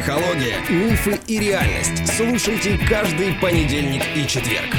Психология, мифы и реальность. Слушайте каждый понедельник и четверг.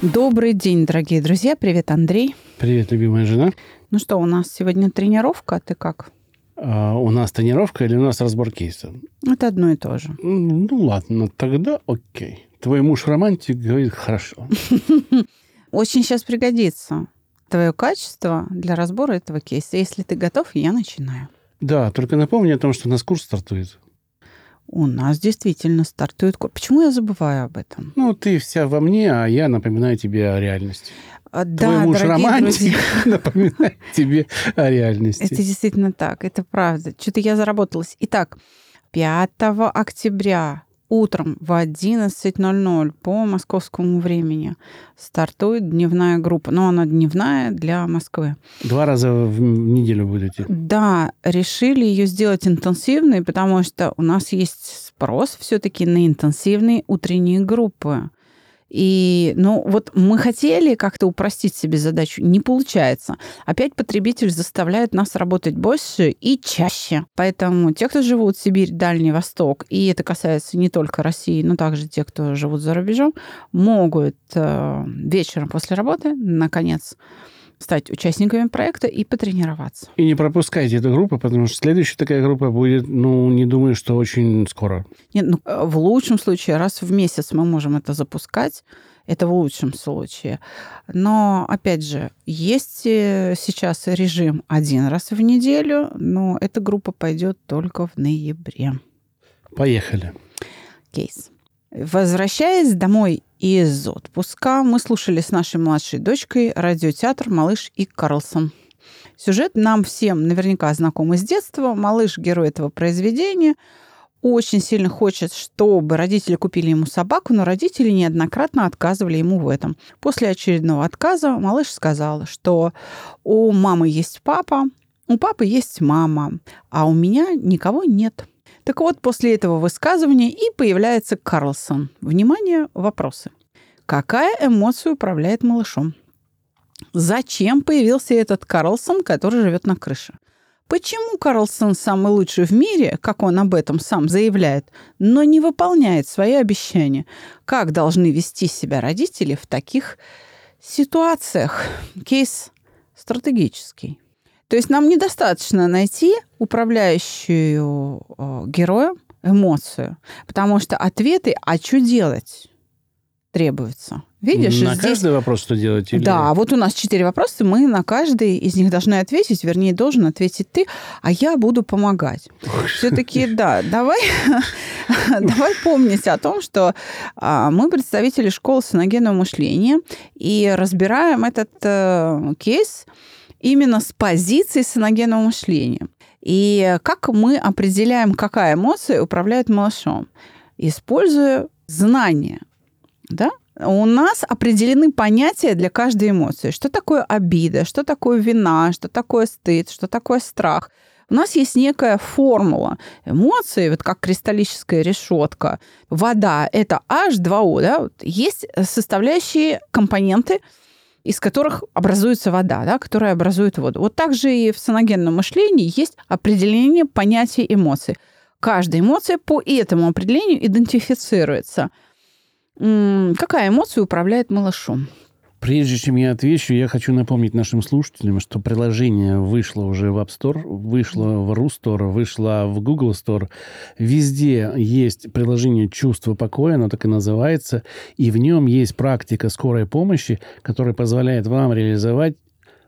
Добрый день, дорогие друзья. Привет, Андрей. Привет, любимая жена. Ну что, у нас сегодня тренировка, ты как? А, у нас тренировка или у нас разбор кейса? Это одно и то же. Ну ладно, тогда окей. Твой муж романтик говорит хорошо. Очень сейчас пригодится твое качество для разбора этого кейса. Если ты готов, я начинаю. Да, только напомни о том, что у нас курс стартует. У нас действительно стартует курс. Почему я забываю об этом? Ну, ты вся во мне, а я напоминаю тебе о реальности. А, Твой да, муж дорогие романтик напоминает тебе о реальности. это действительно так, это правда. Что-то я заработалась. Итак, 5 октября утром в 11.00 по московскому времени стартует дневная группа. Но она дневная для Москвы. Два раза в неделю будете. Да, решили ее сделать интенсивной, потому что у нас есть спрос все-таки на интенсивные утренние группы. И, ну, вот мы хотели как-то упростить себе задачу, не получается. Опять потребитель заставляет нас работать больше и чаще. Поэтому те, кто живут в Сибирь, Дальний Восток, и это касается не только России, но также те, кто живут за рубежом, могут э, вечером после работы, наконец, стать участниками проекта и потренироваться. И не пропускайте эту группу, потому что следующая такая группа будет, ну, не думаю, что очень скоро. Нет, ну, э, в лучшем случае раз в месяц мы можем это запускать. Это в лучшем случае. Но, опять же, есть э, сейчас режим один раз в неделю, но эта группа пойдет только в ноябре. Поехали. Кейс. Возвращаясь домой из отпуска, мы слушали с нашей младшей дочкой радиотеатр «Малыш и Карлсон». Сюжет нам всем наверняка знаком из детства. Малыш – герой этого произведения. Очень сильно хочет, чтобы родители купили ему собаку, но родители неоднократно отказывали ему в этом. После очередного отказа малыш сказал, что у мамы есть папа, у папы есть мама, а у меня никого нет. Так вот, после этого высказывания и появляется Карлсон. Внимание, вопросы. Какая эмоция управляет малышом? Зачем появился этот Карлсон, который живет на крыше? Почему Карлсон самый лучший в мире, как он об этом сам заявляет, но не выполняет свои обещания? Как должны вести себя родители в таких ситуациях? Кейс стратегический. То есть нам недостаточно найти управляющую э, героя эмоцию, потому что ответы «а что делать?» требуются. Видишь, На здесь... каждый вопрос что делать? или- Да, вот у нас четыре вопроса, мы на каждый из них должны ответить, вернее, должен ответить ты, а я буду помогать. Все-таки, да, давай, давай помнить о том, что а, мы представители школы саногенного мышления и разбираем этот э, кейс именно с позиции саногенного мышления. И как мы определяем, какая эмоция управляет малышом? Используя знания. Да? У нас определены понятия для каждой эмоции. Что такое обида, что такое вина, что такое стыд, что такое страх. У нас есть некая формула эмоций, вот как кристаллическая решетка. Вода – это H2O, да? Есть составляющие компоненты, из которых образуется вода, да, которая образует воду. Вот так же и в саногенном мышлении есть определение понятия эмоций. Каждая эмоция по этому определению идентифицируется. Какая эмоция управляет малышом? Прежде чем я отвечу, я хочу напомнить нашим слушателям, что приложение вышло уже в App Store, вышло в RuStore, вышло в Google Store. Везде есть приложение «Чувство покоя», оно так и называется, и в нем есть практика скорой помощи, которая позволяет вам реализовать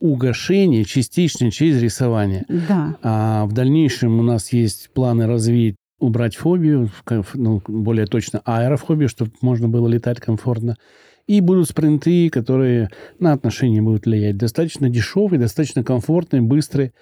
угошение частично через рисование. Да. А в дальнейшем у нас есть планы развить убрать фобию, ну, более точно аэрофобию, чтобы можно было летать комфортно. И будут спринты, которые на отношения будут влиять. Достаточно дешевые, достаточно комфортные, быстрые.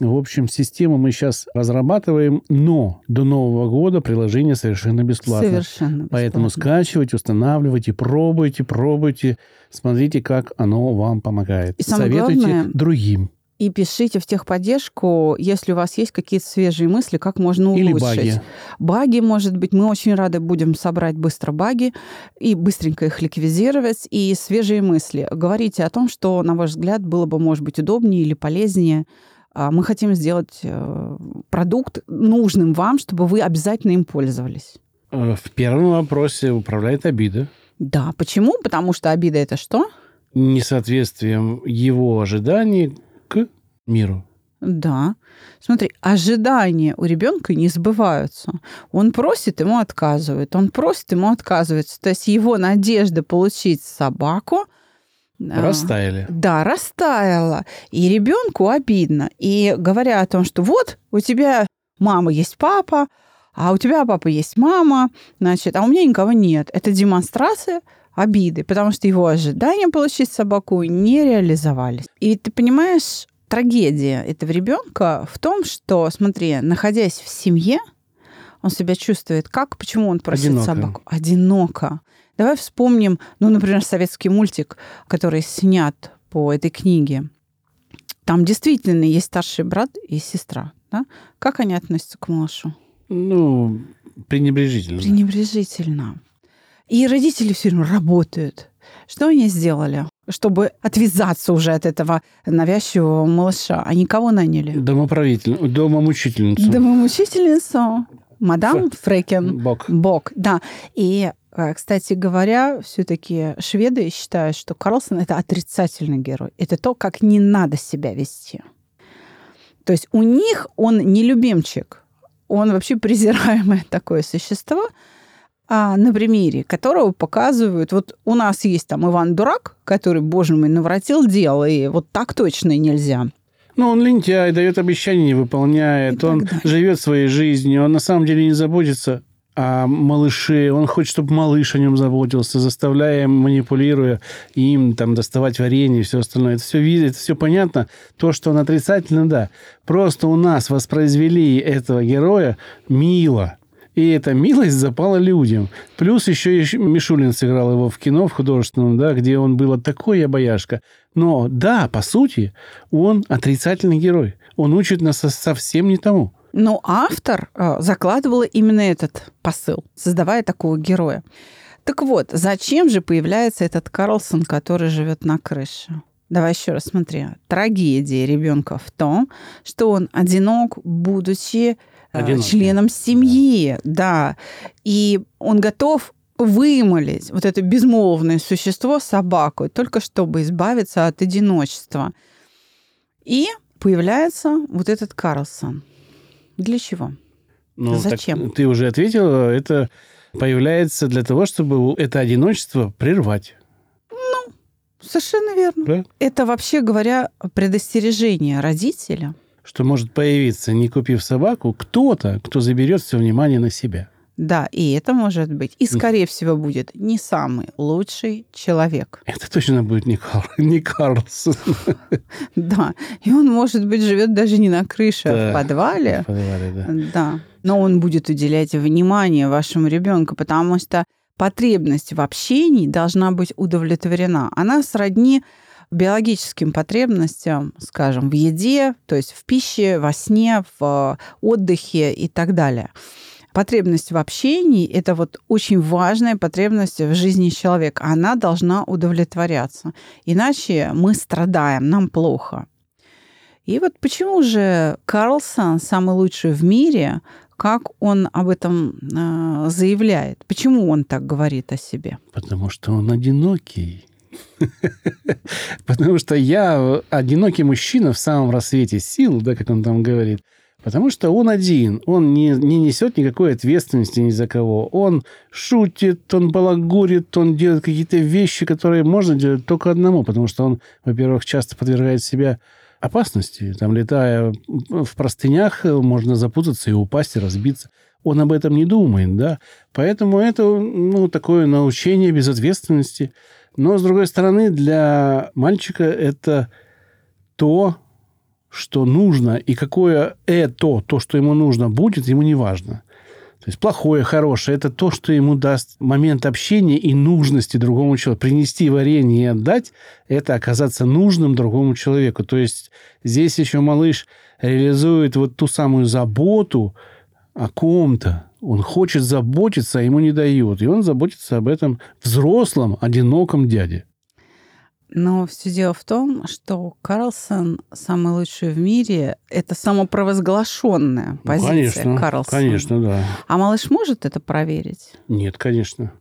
В общем, систему мы сейчас разрабатываем, но до Нового года приложение совершенно бесплатно. Совершенно Поэтому бесплатно. скачивайте, устанавливайте, пробуйте, пробуйте, смотрите, как оно вам помогает. И Советуйте главное- другим. И пишите в техподдержку, если у вас есть какие-то свежие мысли, как можно улучшить. Или баги. Баги, может быть, мы очень рады будем собрать быстро баги и быстренько их ликвидировать. И свежие мысли. Говорите о том, что, на ваш взгляд, было бы, может быть, удобнее или полезнее. А Мы хотим сделать э, продукт нужным вам, чтобы вы обязательно им пользовались. Э, В первом вопросе управляет обида. Да, почему? Потому что обида это что? Несоответствием его ожиданий к миру. Да. Смотри, ожидания у ребенка не сбываются. Он просит, ему отказывают. Он просит, ему отказывается. То есть его надежда получить собаку а, Растаяли. Да, растаяла. И ребенку обидно. И говоря о том, что вот у тебя мама есть папа, а у тебя папа есть мама, значит, а у меня никого нет. Это демонстрация обиды, потому что его ожидания получить собаку не реализовались. И ты понимаешь, трагедия этого ребенка в том, что, смотри, находясь в семье, он себя чувствует как? Почему он просит Одиноко. собаку? Одиноко. Давай вспомним, ну, например, советский мультик, который снят по этой книге. Там действительно есть старший брат и сестра. Да? Как они относятся к малышу? Ну, пренебрежительно. Пренебрежительно. И родители все время работают. Что они сделали, чтобы отвязаться уже от этого навязчивого малыша? Они кого наняли? Домоправитель, домомучительницу. Домомучительницу. Мадам Фрекен. Бог. Бог, да. И, э, кстати говоря, все-таки шведы считают, что Карлсон это отрицательный герой. Это то, как не надо себя вести. То есть у них он не любимчик, он вообще презираемое такое существо, на примере которого показывают, вот у нас есть там Иван Дурак, который, боже мой, наворотил дело, и вот так точно нельзя. Ну, он лентяй, дает обещания, не выполняет, он далее. живет своей жизнью, он на самом деле не заботится о малыше, он хочет, чтобы малыш о нем заботился, заставляя, манипулируя им там доставать варенье и все остальное. Это все видно, это все понятно. То, что он отрицательно, да. Просто у нас воспроизвели этого героя мило. И эта милость запала людям. Плюс еще и Мишулин сыграл его в кино, в художественном, да, где он был такой обаяшка. Но да, по сути, он отрицательный герой. Он учит нас со- совсем не тому. Но автор э, закладывал именно этот посыл, создавая такого героя. Так вот, зачем же появляется этот Карлсон, который живет на крыше? Давай еще раз смотри. Трагедия ребенка в том, что он одинок, будучи э, Одинокий. членом семьи, да. И он готов вымолить вот это безмолвное существо собаку, только чтобы избавиться от одиночества. И появляется вот этот Карлсон. Для чего? Ну, Зачем? ты уже ответила, это появляется для того, чтобы это одиночество прервать. Совершенно верно. Да? Это, вообще говоря, предостережение родителя. Что может появиться, не купив собаку, кто-то, кто заберет все внимание на себя. Да, и это может быть. И, скорее всего, будет не самый лучший человек. Это точно будет не, Кар... не Карлсон. Да. И он, может быть, живет даже не на крыше, а Да. в подвале. В подвале, да. Да. Но он будет уделять внимание вашему ребенку, потому что потребность в общении должна быть удовлетворена. Она сродни биологическим потребностям, скажем, в еде, то есть в пище, во сне, в отдыхе и так далее. Потребность в общении – это вот очень важная потребность в жизни человека. Она должна удовлетворяться. Иначе мы страдаем, нам плохо. И вот почему же Карлсон самый лучший в мире, как он об этом э, заявляет? Почему он так говорит о себе? Потому что он одинокий. Потому что я одинокий мужчина в самом рассвете сил, да, как он там говорит. Потому что он один, он не, не несет никакой ответственности ни за кого. Он шутит, он балагурит, он делает какие-то вещи, которые можно делать только одному, потому что он, во-первых, часто подвергает себя опасности. Там, летая в простынях, можно запутаться и упасть, и разбиться. Он об этом не думает, да. Поэтому это, ну, такое научение безответственности. Но, с другой стороны, для мальчика это то, что нужно, и какое это, то, что ему нужно, будет, ему не важно. То есть плохое, хорошее – это то, что ему даст момент общения и нужности другому человеку. Принести варенье и отдать – это оказаться нужным другому человеку. То есть здесь еще малыш реализует вот ту самую заботу о ком-то. Он хочет заботиться, а ему не дают. И он заботится об этом взрослом, одиноком дяде. Но все дело в том, что Карлсон самый лучший в мире. Это самопровозглашенная Ну, позиция конечно, Карлсона. конечно, да. А малыш может это проверить? Нет, конечно.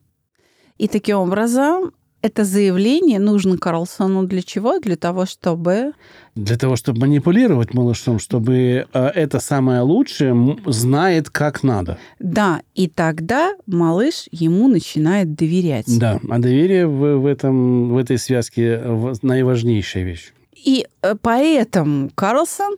И таким образом это заявление нужно Карлсону для чего? Для того, чтобы... Для того, чтобы манипулировать малышом, чтобы э, это самое лучшее знает, как надо. Да, и тогда малыш ему начинает доверять. Да, а доверие в, в, этом, в этой связке в- наиважнейшая вещь. И э, поэтому Карлсон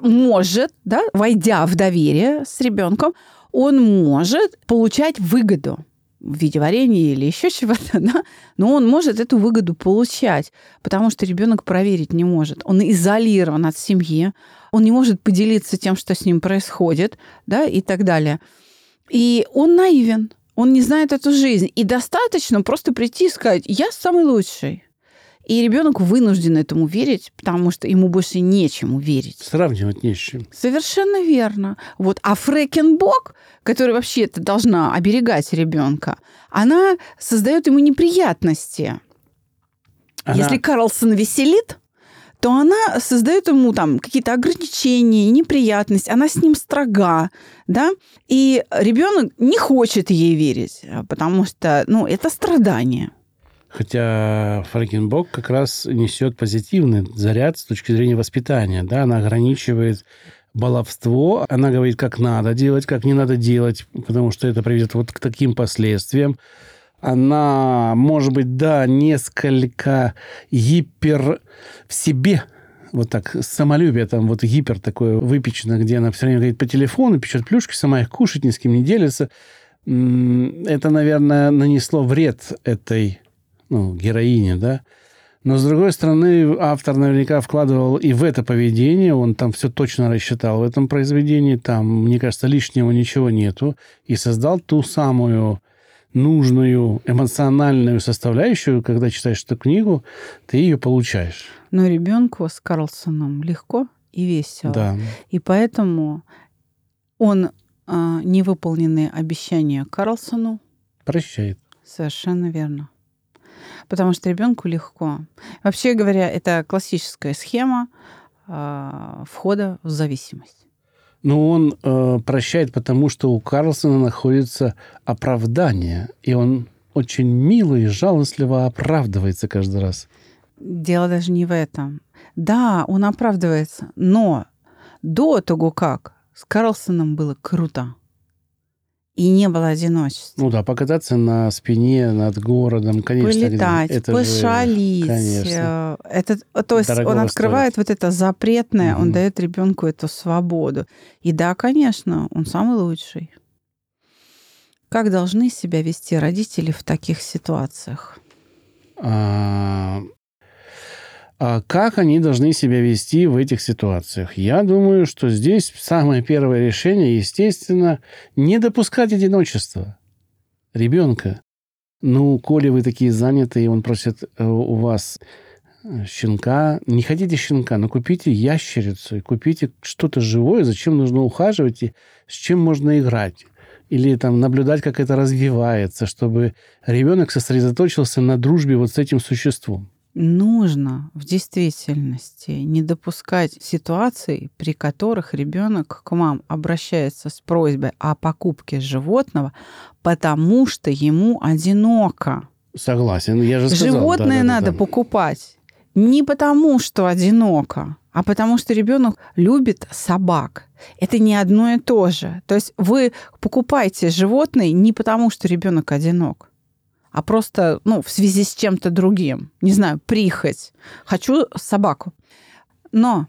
может, да, войдя в доверие с ребенком, он может получать выгоду в виде варенья или еще чего-то, да, но он может эту выгоду получать, потому что ребенок проверить не может. Он изолирован от семьи, он не может поделиться тем, что с ним происходит, да, и так далее. И он наивен, он не знает эту жизнь. И достаточно просто прийти и сказать, я самый лучший. И ребенок вынужден этому верить, потому что ему больше нечему верить. Сравнивать не с чем. Совершенно верно. Вот. А Фрекенбок, которая вообще-то должна оберегать ребенка, она создает ему неприятности. Она- Если Карлсон веселит, то она создает ему там какие-то ограничения, неприятности, она с ним строга, да, и ребенок не хочет ей верить, потому что, ну, это страдание. Хотя Фрекенбок как раз несет позитивный заряд с точки зрения воспитания. Да? Она ограничивает баловство, она говорит, как надо делать, как не надо делать, потому что это приведет вот к таким последствиям. Она, может быть, да, несколько гипер в себе, вот так, самолюбие там вот гипер такое выпечено, где она все время говорит по телефону, печет плюшки, сама их кушает, ни с кем не делится. Это, наверное, нанесло вред этой ну, героине, да. Но, с другой стороны, автор наверняка вкладывал и в это поведение, он там все точно рассчитал в этом произведении, там, мне кажется, лишнего ничего нету, и создал ту самую нужную эмоциональную составляющую, когда читаешь эту книгу, ты ее получаешь. Но ребенку с Карлсоном легко и весело. Да. И поэтому он а, невыполненные обещания Карлсону Прощает. совершенно верно. Потому что ребенку легко. Вообще говоря, это классическая схема а, входа в зависимость. Но он э, прощает, потому что у Карлсона находится оправдание, и он очень мило и жалостливо оправдывается каждый раз. Дело даже не в этом. Да, он оправдывается, но до того как с Карлсоном было круто. И не было одиночества. Ну да, покататься на спине над городом, конечно. Полетать, это же, пошалить. конечно. э, Это, то есть Дорогого он открывает вот это запретное, он Мгм. дает ребенку эту свободу. И да, конечно, он самый лучший. Как должны себя вести родители в таких ситуациях? А, а как они должны себя вести в этих ситуациях? Я думаю, что здесь самое первое решение, естественно, не допускать одиночества ребенка. Ну, коли вы такие занятые, он просит э, у вас э, щенка, не хотите щенка, но купите ящерицу и купите что-то живое, зачем нужно ухаживать и с чем можно играть. Или там наблюдать, как это развивается, чтобы ребенок сосредоточился на дружбе вот с этим существом. Нужно в действительности не допускать ситуаций, при которых ребенок к вам обращается с просьбой о покупке животного, потому что ему одиноко. Согласен, я же сказал. Животное да-да-да-да. надо покупать не потому, что одиноко, а потому что ребенок любит собак. Это не одно и то же. То есть вы покупаете животное не потому, что ребенок одинок, а просто ну, в связи с чем-то другим. Не знаю, прихоть. Хочу собаку. Но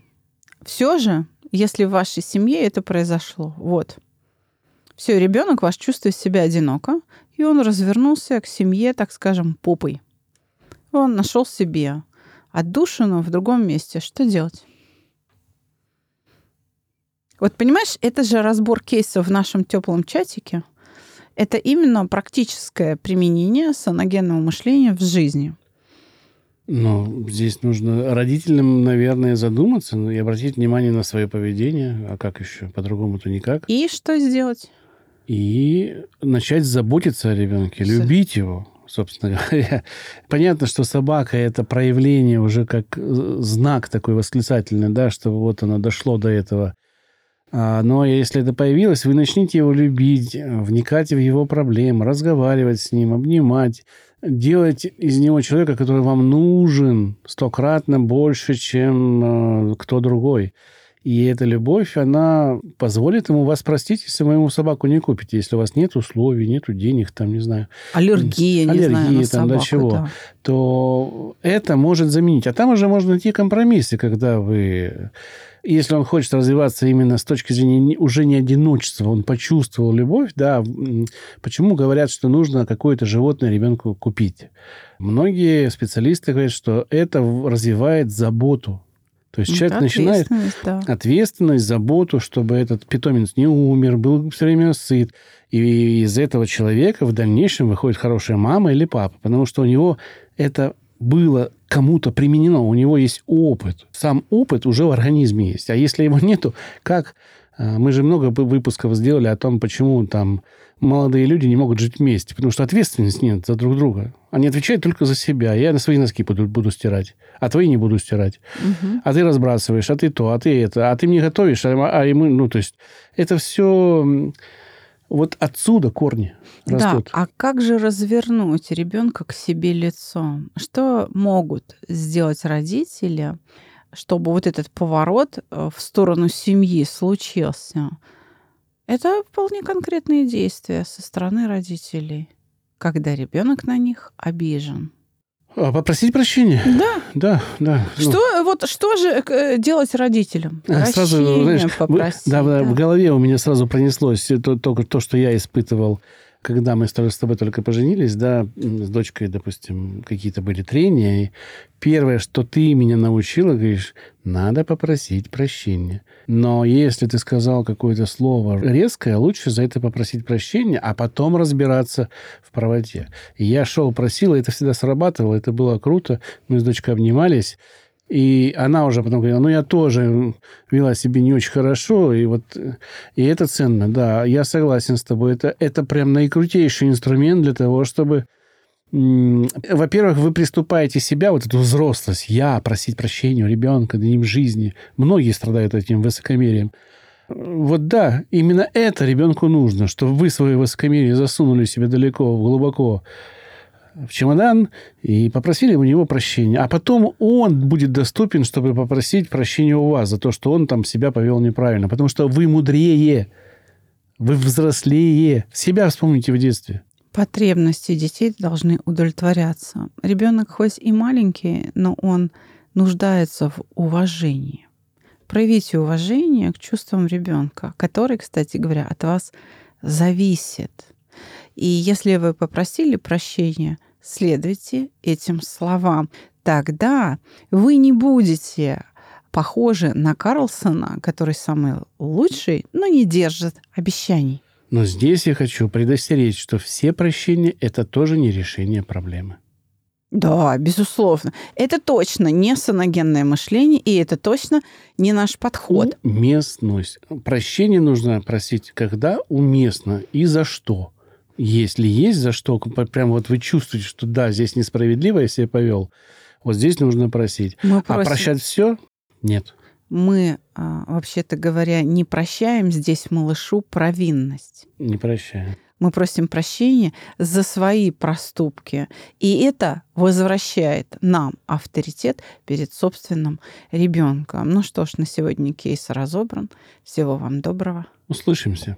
все же, если в вашей семье это произошло, вот, все, ребенок ваш чувствует себя одиноко, и он развернулся к семье, так скажем, попой. Он нашел себе отдушину в другом месте. Что делать? Вот понимаешь, это же разбор кейсов в нашем теплом чатике. Это именно практическое применение саногенного мышления в жизни. Ну, здесь нужно родителям, наверное, задуматься и обратить внимание на свое поведение. А как еще? По-другому-то никак. И что сделать? И начать заботиться о ребенке, Всё. любить его, собственно говоря. Понятно, что собака – это проявление уже как э, знак такой восклицательный, да, что вот оно дошло до этого. А, Но если это появилось, вы начните его любить, вникать в его проблемы, разговаривать с ним, обнимать, делать из него человека, который вам нужен стократно больше, чем э, кто другой. И эта любовь, она позволит ему вас простить, если вы ему собаку не купите, если у вас нет условий, нет денег, там, не знаю, Аллергия, не знаю, на там, до собаку, чего. да. то это может заменить. А там уже можно найти компромиссы, когда вы... Если он хочет развиваться именно с точки зрения уже не одиночества, он почувствовал любовь, да, почему говорят, что нужно какое-то животное ребенку купить? Многие специалисты говорят, что это развивает заботу. То есть Это человек начинает ответственность, да. ответственность, заботу, чтобы этот питомец не умер, был все время сыт. И из этого человека в дальнейшем выходит хорошая мама или папа, потому что у него это было кому-то применено, у него есть опыт. Сам опыт уже в организме есть. А если его нету, как... а, Мы же много выпусков сделали о том, почему там молодые люди не могут жить вместе, потому что ответственности нет за друг друга. Они отвечают только за себя. Я на свои носки буду, буду стирать, а твои не буду стирать. Мгм. А ты разбрасываешь, а ты то, а ты это, а ты мне готовишь, а, а ему, ну, то есть это все вот отсюда корни растут. Да, а как же развернуть ребенка к себе лицом? Что могут сделать родители, чтобы вот этот поворот э, в сторону семьи случился? Это вполне конкретные действия со стороны родителей, когда ребенок на них обижен. А попросить прощения? Да. Да, да. ну, Что, вот, что же э, делать родителям? А, Сразу, Прощения знаешь, в- попросить, да, да, да. в голове у меня сразу пронеслось то, то, то, что я испытывал, когда мы с тобой, только поженились, да, с дочкой, допустим, какие-то были трения. И первое, что ты меня научила, говоришь, надо попросить прощения. Но если ты сказал какое-то слово резкое, лучше за это попросить прощения, а потом разбираться в правоте. И я шел, просил, и это всегда срабатывало, это было круто. Мы с дочкой обнимались, и она уже потом говорила, ну, я тоже вела себя не очень хорошо, и вот и это ценно, да, я согласен с тобой. Это, это прям наикрутейший инструмент для того, чтобы во-первых, вы приступаете себя, вот эту взрослость, я, просить прощения у ребенка, да им жизни. Многие страдают этим высокомерием. Вот да, именно это ребенку нужно, чтобы вы свое высокомерие засунули себе далеко, глубоко в чемодан и попросили у него прощения. А потом он будет доступен, чтобы попросить прощения у вас за то, что он там себя повел неправильно. Потому что вы мудрее, вы взрослее. Себя вспомните в детстве. Потребности детей должны удовлетворяться. Ребенок хоть и маленький, но он нуждается в уважении. Проявите уважение к чувствам ребенка, который, кстати говоря, от вас зависит. И если вы попросили прощения, следуйте этим словам. Тогда вы не будете похожи на Карлсона, который самый лучший, но не держит обещаний. Но здесь я хочу предостеречь, что все прощения – это тоже не решение проблемы. Да, безусловно. Это точно не саногенное мышление, и это точно не наш подход. Уместность. Прощение нужно просить, когда уместно и за что. Если есть за что, прям вот вы чувствуете, что да, здесь несправедливо я себя повел, вот здесь нужно просить. Мы А просим- прощать все? Нет. Мы, а, вообще-то говоря, не прощаем здесь малышу провинность. Не прощаю. Мы просим прощения за свои проступки. И это возвращает нам авторитет перед собственным ребенком. Ну что ж, на сегодня кейс разобран. Всего вам доброго. Услышимся.